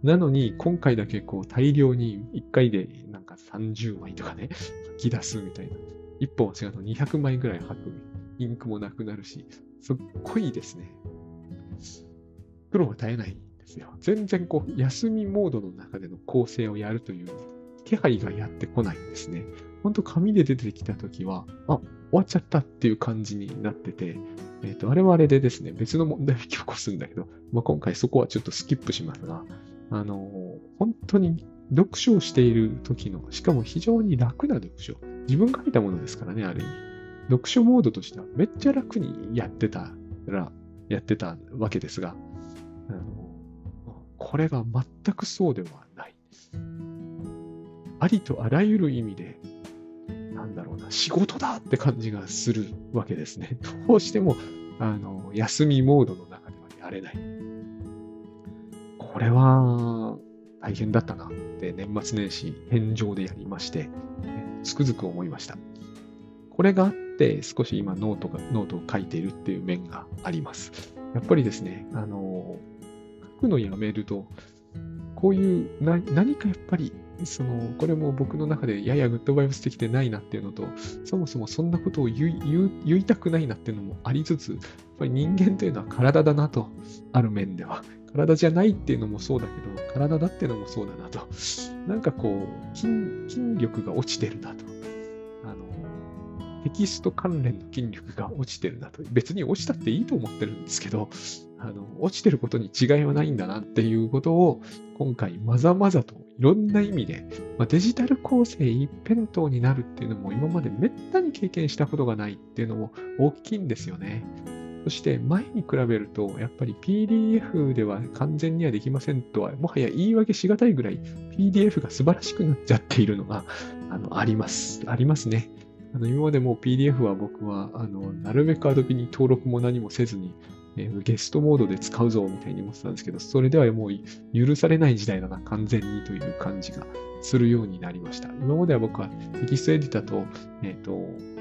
なのに今回だけこう大量に1回でなんか30枚とかね、書き出すみたいな。1本は違うと200枚ぐらい吐く。インクもなくなるし、すっごいですね。苦労は絶えないんですよ。全然こう、休みモードの中での構成をやるという気配がやってこないんですね。ほんと紙で出てきたときは、あ、終わっちゃったっていう感じになってて、えっ、ー、と、あれはあれでですね、別の問題を引き起こすんだけど、まあ、今回そこはちょっとスキップしますが、あの、本当に読書をしている時の、しかも非常に楽な読書。自分が書いたものですからね、ある意味。読書モードとしてはめっちゃ楽にやってたら、やってたわけですが、あのこれが全くそうではない。ありとあらゆる意味で、仕事だって感じがするわけですね。[laughs] どうしても、あの、休みモードの中ではやれない。これは、大変だったなって年末年始返上でやりまして、つくづく思いました。これがあって少し今ノートが、ノートを書いているっていう面があります。やっぱりですね、あの、書くのやめると、こういうな何かやっぱりその、これも僕の中でややグッドバイブス的でないなっていうのと、そもそもそんなことを言い言いたくないなっていうのもありつつ、やっぱり人間というのは体だなと、ある面では。体じゃないっていうのもそうだけど、体だっていうのもそうだなと。なんかこう、筋筋力が落ちてるなと。あの、テキスト関連の筋力が落ちてるなと。別に落ちたっていいと思ってるんですけど、あの、落ちてることに違いはないんだなっていうことを、今回まざまざといろんな意味で、まあ、デジタル構成一辺倒になるっていうのも今までめったに経験したことがないっていうのも大きいんですよね。そして前に比べると、やっぱり PDF では完全にはできませんとは、もはや言い訳しがたいぐらい PDF が素晴らしくなっちゃっているのがあのあります。ありますね。あの今までも PDF は僕はあのなるべく Adobe に登録も何もせずに、え、ゲストモードで使うぞみたいに思ってたんですけど、それではもう許されない時代だな、完全にという感じがするようになりました。今までは僕はテキストエディターと、えっ、ー、と、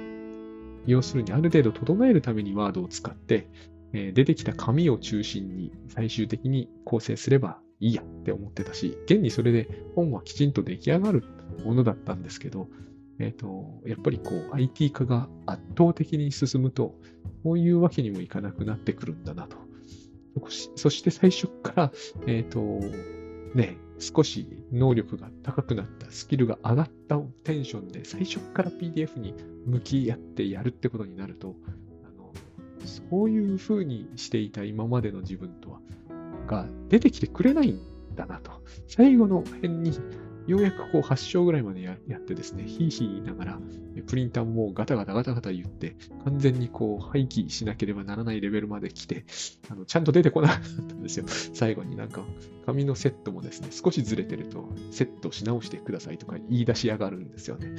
要するにある程度整えるためにワードを使って、えー、出てきた紙を中心に最終的に構成すればいいやって思ってたし、現にそれで本はきちんと出来上がるものだったんですけど、えっ、ー、と、やっぱりこう IT 化が圧倒的に進むと、こういうわけにもいかなくなってくるんだなと。そして最初から、えっ、ー、と、ね、少し能力が高くなった、スキルが上がったテンションで最初から PDF に向き合ってやるってことになると、あのそういう風にしていた今までの自分とは、が出てきてくれないんだなと。最後の辺にようやくこう8章ぐらいまでやってですね、ひいひい言いながら、プリンターもガタガタガタガタ言って、完全にこう廃棄しなければならないレベルまで来て、あのちゃんと出てこなかったんですよ。最後になんか、紙のセットもですね、少しずれてると、セットし直してくださいとか言い出しやがるんですよね。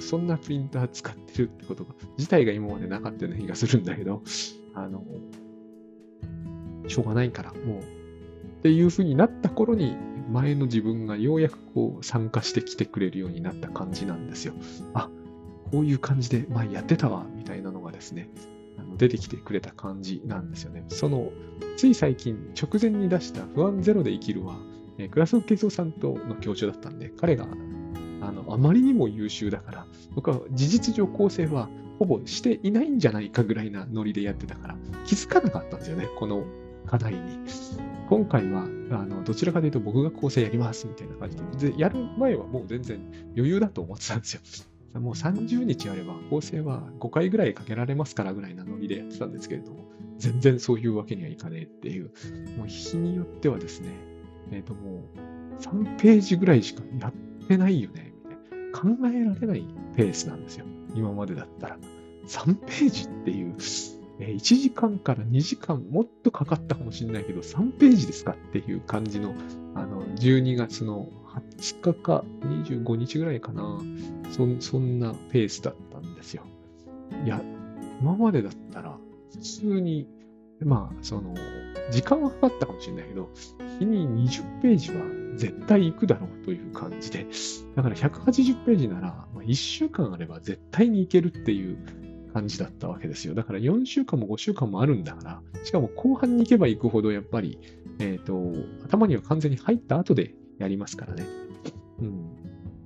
そんなプリンター使ってるってことが、自体が今までなかったような気がするんだけど、あの、しょうがないから、もう、っていう風になった頃に、前の自分がようやくこう参加してきてくれるようになった感じなんですよ。あ、こういう感じで前やってたわ、みたいなのがですね、あの出てきてくれた感じなんですよね。その、つい最近直前に出した不安ゼロで生きるは、え、クラスの慶三さんとの教授だったんで、彼があのあまりにも優秀だから、僕は事実上構成はほぼしていないんじゃないかぐらいなノリでやってたから、気づかなかったんですよね、この課題に。今回は、あの、どちらかというと僕が構成やりますみたいな感じで、で、やる前はもう全然余裕だと思ってたんですよ。[laughs] もう30日あれば構成は5回ぐらいかけられますからぐらいなノリでやってたんですけれども、全然そういうわけにはいかねえっていう、もう日によってはですね、えっ、ー、ともう3ページぐらいしかやってないよね、みたいな。考えられないペースなんですよ。今までだったら。3ページっていう、1時間から2時間もっとかかったかもしれないけど、3ページですかっていう感じの、あの、12月の20日か25日ぐらいかな。そそんなペースだったんですよ。いや、今までだったら、普通に、まあ、その、時間はかかったかもしれないけど、日に20ページは絶対行くだろうという感じで、だから180ページなら、まあ、1週間あれば絶対に行けるっていう感じだったわけですよ。だから4週間も5週間もあるんだから、しかも後半に行けば行くほどやっぱり、えっ、ー、と、頭には完全に入った後でやりますからね。うん。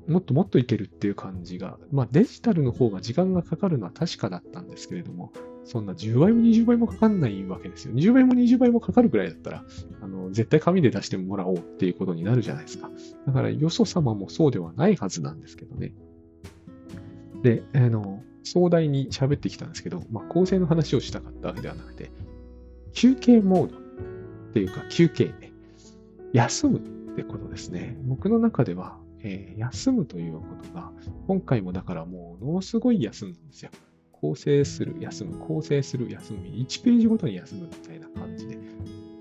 もっともっといけるっていう感じが、まあデジタルの方が時間がかかるのは確かだったんですけれども、そんな10倍も20倍もかかんないわけですよ。20倍も20倍もかかるくらいだったら、あの、絶対紙で出してもらおうっていうことになるじゃないですか。だから、よそ様もそうではないはずなんですけどね。で、あの、壮大に喋ってきたんですけど、まあ、構成の話をしたかったわけではなくて、休憩モードっていうか、休憩、ね休むってことですね。僕の中では、えー、休むということが、今回もだからもう、ものすごい休むんですよ。構成する、休む、構成する、休む、1ページごとに休むみたいな感じで、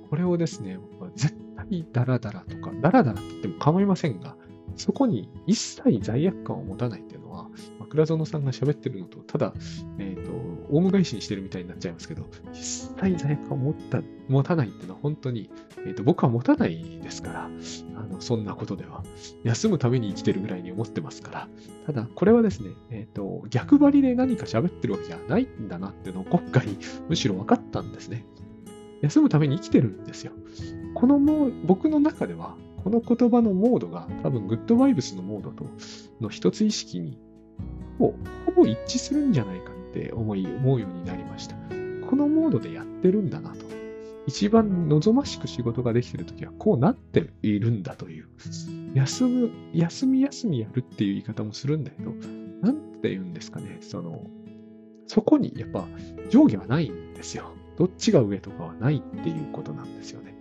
これをですね、僕は絶対ダラダラとか、ダラダラって言っても構いませんが、そこに一切罪悪感を持たないっていうのは、倉園さんが喋ってるのと、ただ、えっ、ー、と、オウム返しにしてるみたいになっちゃいますけど、一切罪悪感を持った持たないっていうのは本当に、えーと、僕は持たないですから、あのそんなことでは。休むために生きてるぐらいに思ってますから。ただ、これはですね、えっ、ー、と、逆張りで何か喋ってるわけじゃないんだなっていうのを今回、むしろ分かったんですね。休むために生きてるんですよ。このもう、僕の中では、この言葉のモードが多分グッドバイブスのモードとの一つ意識にほぼ一致するんじゃないかって思い、思うようになりました。このモードでやってるんだなと。一番望ましく仕事ができてるときはこうなっているんだという。休む、休み休みやるっていう言い方もするんだけど、なんて言うんですかね。その、そこにやっぱ上下はないんですよ。どっちが上とかはないっていうことなんですよね。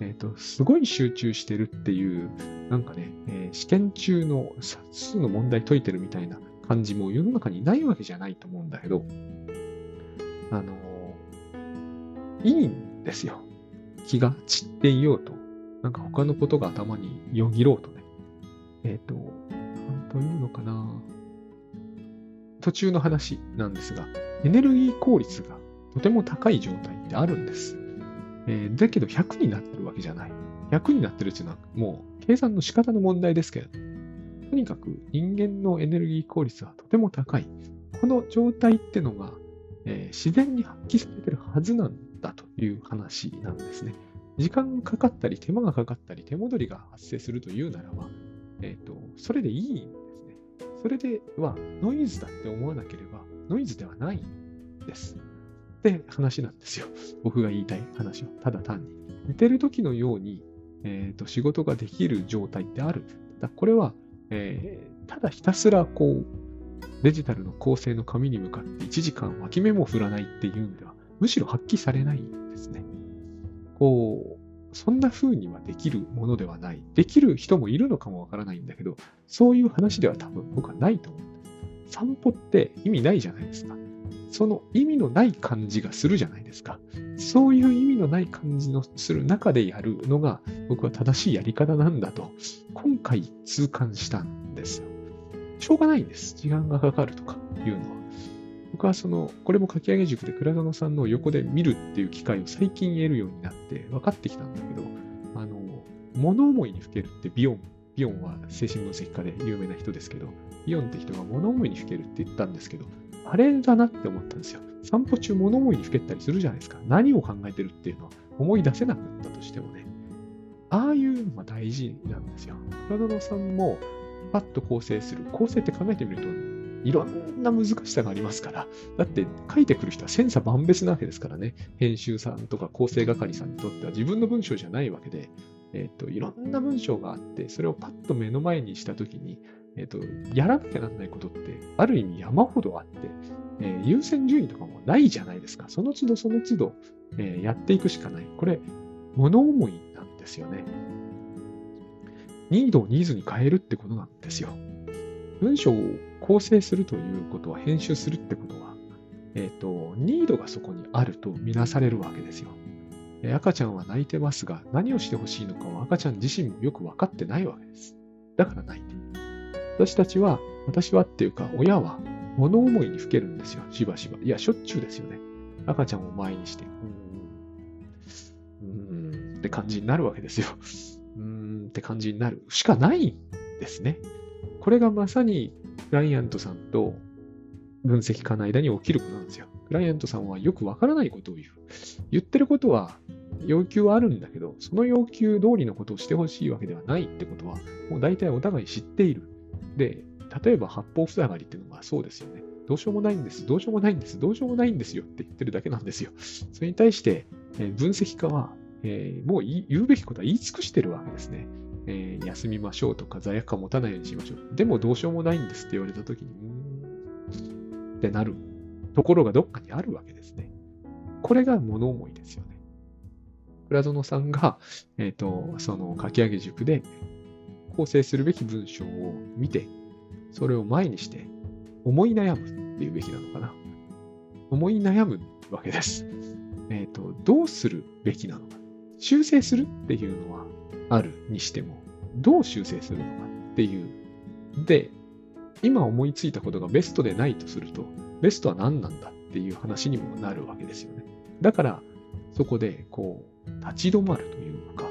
えっ、ー、と、すごい集中してるっていう、なんかね、えー、試験中の数の問題解いてるみたいな感じも世の中にないわけじゃないと思うんだけど、あの、いいんですよ。気が散っていようと。なんか他のことが頭によぎろうとね。えっ、ー、と、なんというのかな。途中の話なんですが、エネルギー効率がとても高い状態ってあるんです。えー、だけど100になってるわけじゃない。100になってるっていうのはもう計算の仕方の問題ですけど、とにかく人間のエネルギー効率はとても高い。この状態ってのが、えー、自然に発揮されてるはずなんだという話なんですね。時間がかかったり、手間がかかったり、手戻りが発生するというならば、えっ、ー、と、それでいいんですね。それではノイズだって思わなければ、ノイズではないんです。って話なんですよ。僕が言いたい話は。ただ単に。寝てる時のように、えーと、仕事ができる状態ってある。だこれは、えー、ただひたすらこう、デジタルの構成の紙に向かって1時間脇目も振らないっていうのでは、むしろ発揮されないんですね。こう、そんな風にはできるものではない。できる人もいるのかもわからないんだけど、そういう話では多分僕はないと思う。散歩って意味ないじゃないですか。その意味のない感じがするじゃないですか。そういう意味のない感じのする中でやるのが僕は正しいやり方なんだと、今回痛感したんですよ。しょうがないんです。時間がかかるとかいうのは。僕はその、これも書き上げ塾で倉園さんの横で見るっていう機会を最近得るようになって分かってきたんだけど、あの、物思いにふけるってビヨン、ビヨンは精神分析家で有名な人ですけど、ビヨンって人が物思いにふけるって言ったんですけど、あれだなって思ったんですよ。散歩中物思いにふけったりするじゃないですか。何を考えてるっていうのは思い出せなかったとしてもね。ああいうのが大事なんですよ。倉野さんもパッと構成する。構成って考えてみると、いろんな難しさがありますから。だって書いてくる人は千差万別なわけですからね。編集さんとか構成係さんにとっては自分の文章じゃないわけで、えっ、ー、と、いろんな文章があって、それをパッと目の前にしたときに、えっ、と、やらなきゃなんないことって、ある意味山ほどあって、えー、優先順位とかもないじゃないですか。その都度その都度、えー、やっていくしかない。これ、物思いなんですよね。ニードをニーズに変えるってことなんですよ。文章を構成するということは、編集するってことは、えっ、ー、と、ニードがそこにあるとみなされるわけですよ。赤ちゃんは泣いてますが、何をしてほしいのかは赤ちゃん自身もよく分かってないわけです。だから泣いてる。私たちは、私はっていうか、親は物思いにふけるんですよ、しばしば。いや、しょっちゅうですよね。赤ちゃんを前にして、うーん、うーんって感じになるわけですよ。うーんって感じになるしかないんですね。これがまさにクライアントさんと分析家の間に起きることなんですよ。クライアントさんはよくわからないことを言う。言ってることは要求はあるんだけど、その要求通りのことをしてほしいわけではないってことは、もう大体お互い知っている。で、例えば八方塞がりっていうのがそうですよね。どうしようもないんです、どうしようもないんです、どうしようもないんですよって言ってるだけなんですよ。それに対して、えー、分析家は、えー、もう言うべきことは言い尽くしてるわけですね。えー、休みましょうとか罪悪感持たないようにしましょう。でもどうしようもないんですって言われたときに、うーんってなるところがどっかにあるわけですね。これが物思いですよね。倉園さんが、えっ、ー、と、その書き上げ塾で構成するべき文章を見て、それを前にして思い悩むっていうべきなのかな。思い悩むわけです。えっ、ー、と、どうするべきなのか。修正するっていうのはあるにしても、どう修正するのかっていう。で、今思いついたことがベストでないとすると、ベストは何なんだっていう話にもなるわけですよね。だから、そこで、こう、立ち止まるというか、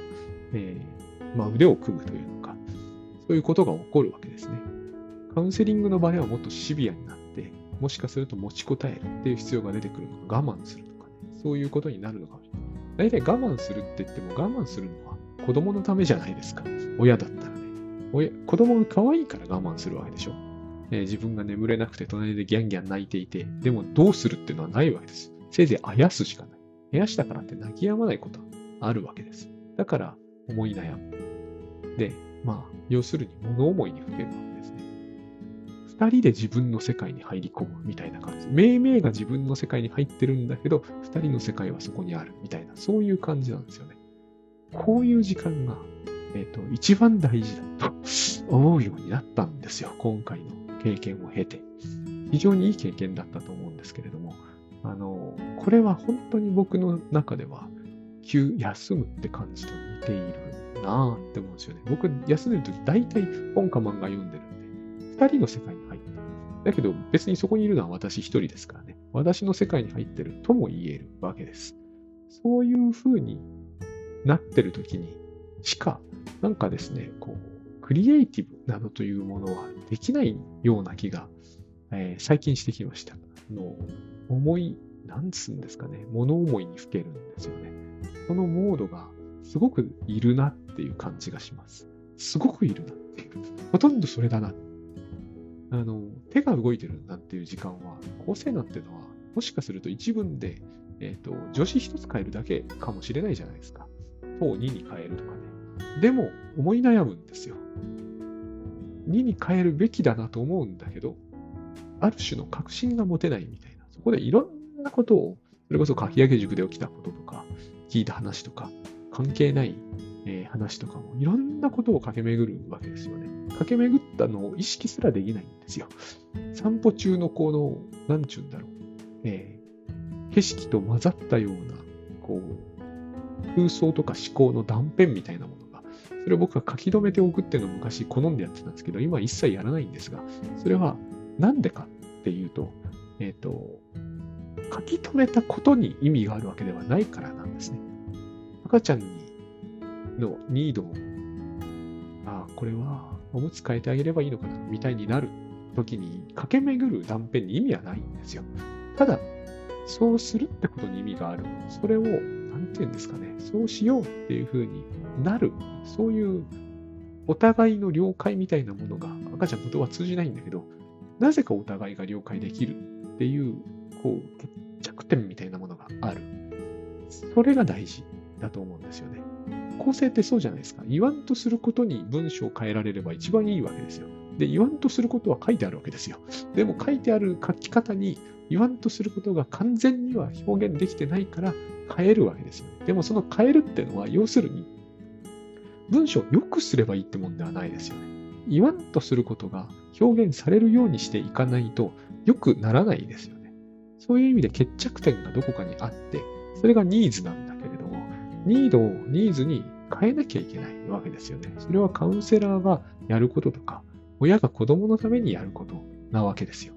えー、まあ、腕を組むというのか、そういうことが起こるわけですね。カウンセリングの場ではもっとシビアになって、もしかすると持ちこたえるっていう必要が出てくるのか、我慢するとかね、そういうことになるのかもしれない。大体我慢するって言っても、我慢するのは子供のためじゃないですか。親だったらね。親子供が可愛いから我慢するわけでしょ。えー、自分が眠れなくて隣でギャンギャン泣いていて、でもどうするっていうのはないわけです。せいぜいあやすしかない。あやしたからって泣き止まないことはあるわけです。だから思い悩む。で、まあ、要するに物思いにふけるわけですね。二人で自分の世界に入り込むみたいな感じ。命名が自分の世界に入ってるんだけど、二人の世界はそこにあるみたいな、そういう感じなんですよね。こういう時間が、えっ、ー、と、一番大事だと [laughs] 思うようになったんですよ。今回の経験を経て。非常にいい経験だったと思うんですけれども、あの、これは本当に僕の中では、休、休むって感じと似ているなぁって思うんですよね。僕、休んでる時大体本か漫画読んでるんで、二人の世界に入ってる。だけど別にそこにいるのは私一人ですからね。私の世界に入ってるとも言えるわけです。そういう風になってる時にしか、なんかですね、こう、クリエイティブなどというものはできないような気が、えー、最近してきました。の思い、なんつうんですかね、物思いにふけるんですよね。そのモードがすごくいるなっていう感じがします。すごくいるなっていう。ほとんどそれだな。あの、手が動いてるなっていう時間は、構成なんていうのは、もしかすると一文で、えっ、ー、と、助詞一つ変えるだけかもしれないじゃないですか。等2に変えるとかね。でも、思い悩むんですよ。2に変えるべきだなと思うんだけど、ある種の確信が持てないみたいな。そこでいろんなことを、それこそ書き上げ塾で起きたこととか、聞いた話とか、関係ない、えー、話とかも、いろんなことを駆け巡るわけですよね。駆け巡ったのを意識すらできないんですよ。散歩中のこの、なんちゅうんだろう。えー、景色と混ざったような、こう、空想とか思考の断片みたいなものが、それを僕は書き留めておくっていうのを昔好んでやってたんですけど、今一切やらないんですが、それはなんでかっていうと、えっ、ー、と、書き留めたことに意味があるわけではないからなんですね。赤ちゃんにのニードを、ああ、これはおむつ変えてあげればいいのかな、みたいになる時に駆け巡る断片に意味はないんですよ。ただ、そうするってことに意味がある。それをなんて言うんですかね、そうしようっていうふうになる、そういうお互いの了解みたいなものが赤ちゃんとは通じないんだけど、なぜかお互いが了解できるっていう、こう、決着点みたいなものがある。それが大事だと思うんですよね。構成ってそうじゃないですか。言わんとすることに文章を変えられれば一番いいわけですよ。で、言わんとすることは書いてあるわけですよ。でも書いてある書き方に言わんとすることが完全には表現できてないから変えるわけですよ。でもその変えるっていうのは、要するに、文章を良くすればいいってもんではないですよね。言わんとすることが表現されるようにしていかないと良くならないですよね。そういう意味で決着点がどこかにあって、それがニーズなんだ、ニードをニーズに変えなきゃいけないわけですよね。それはカウンセラーがやることとか、親が子供のためにやることなわけですよ。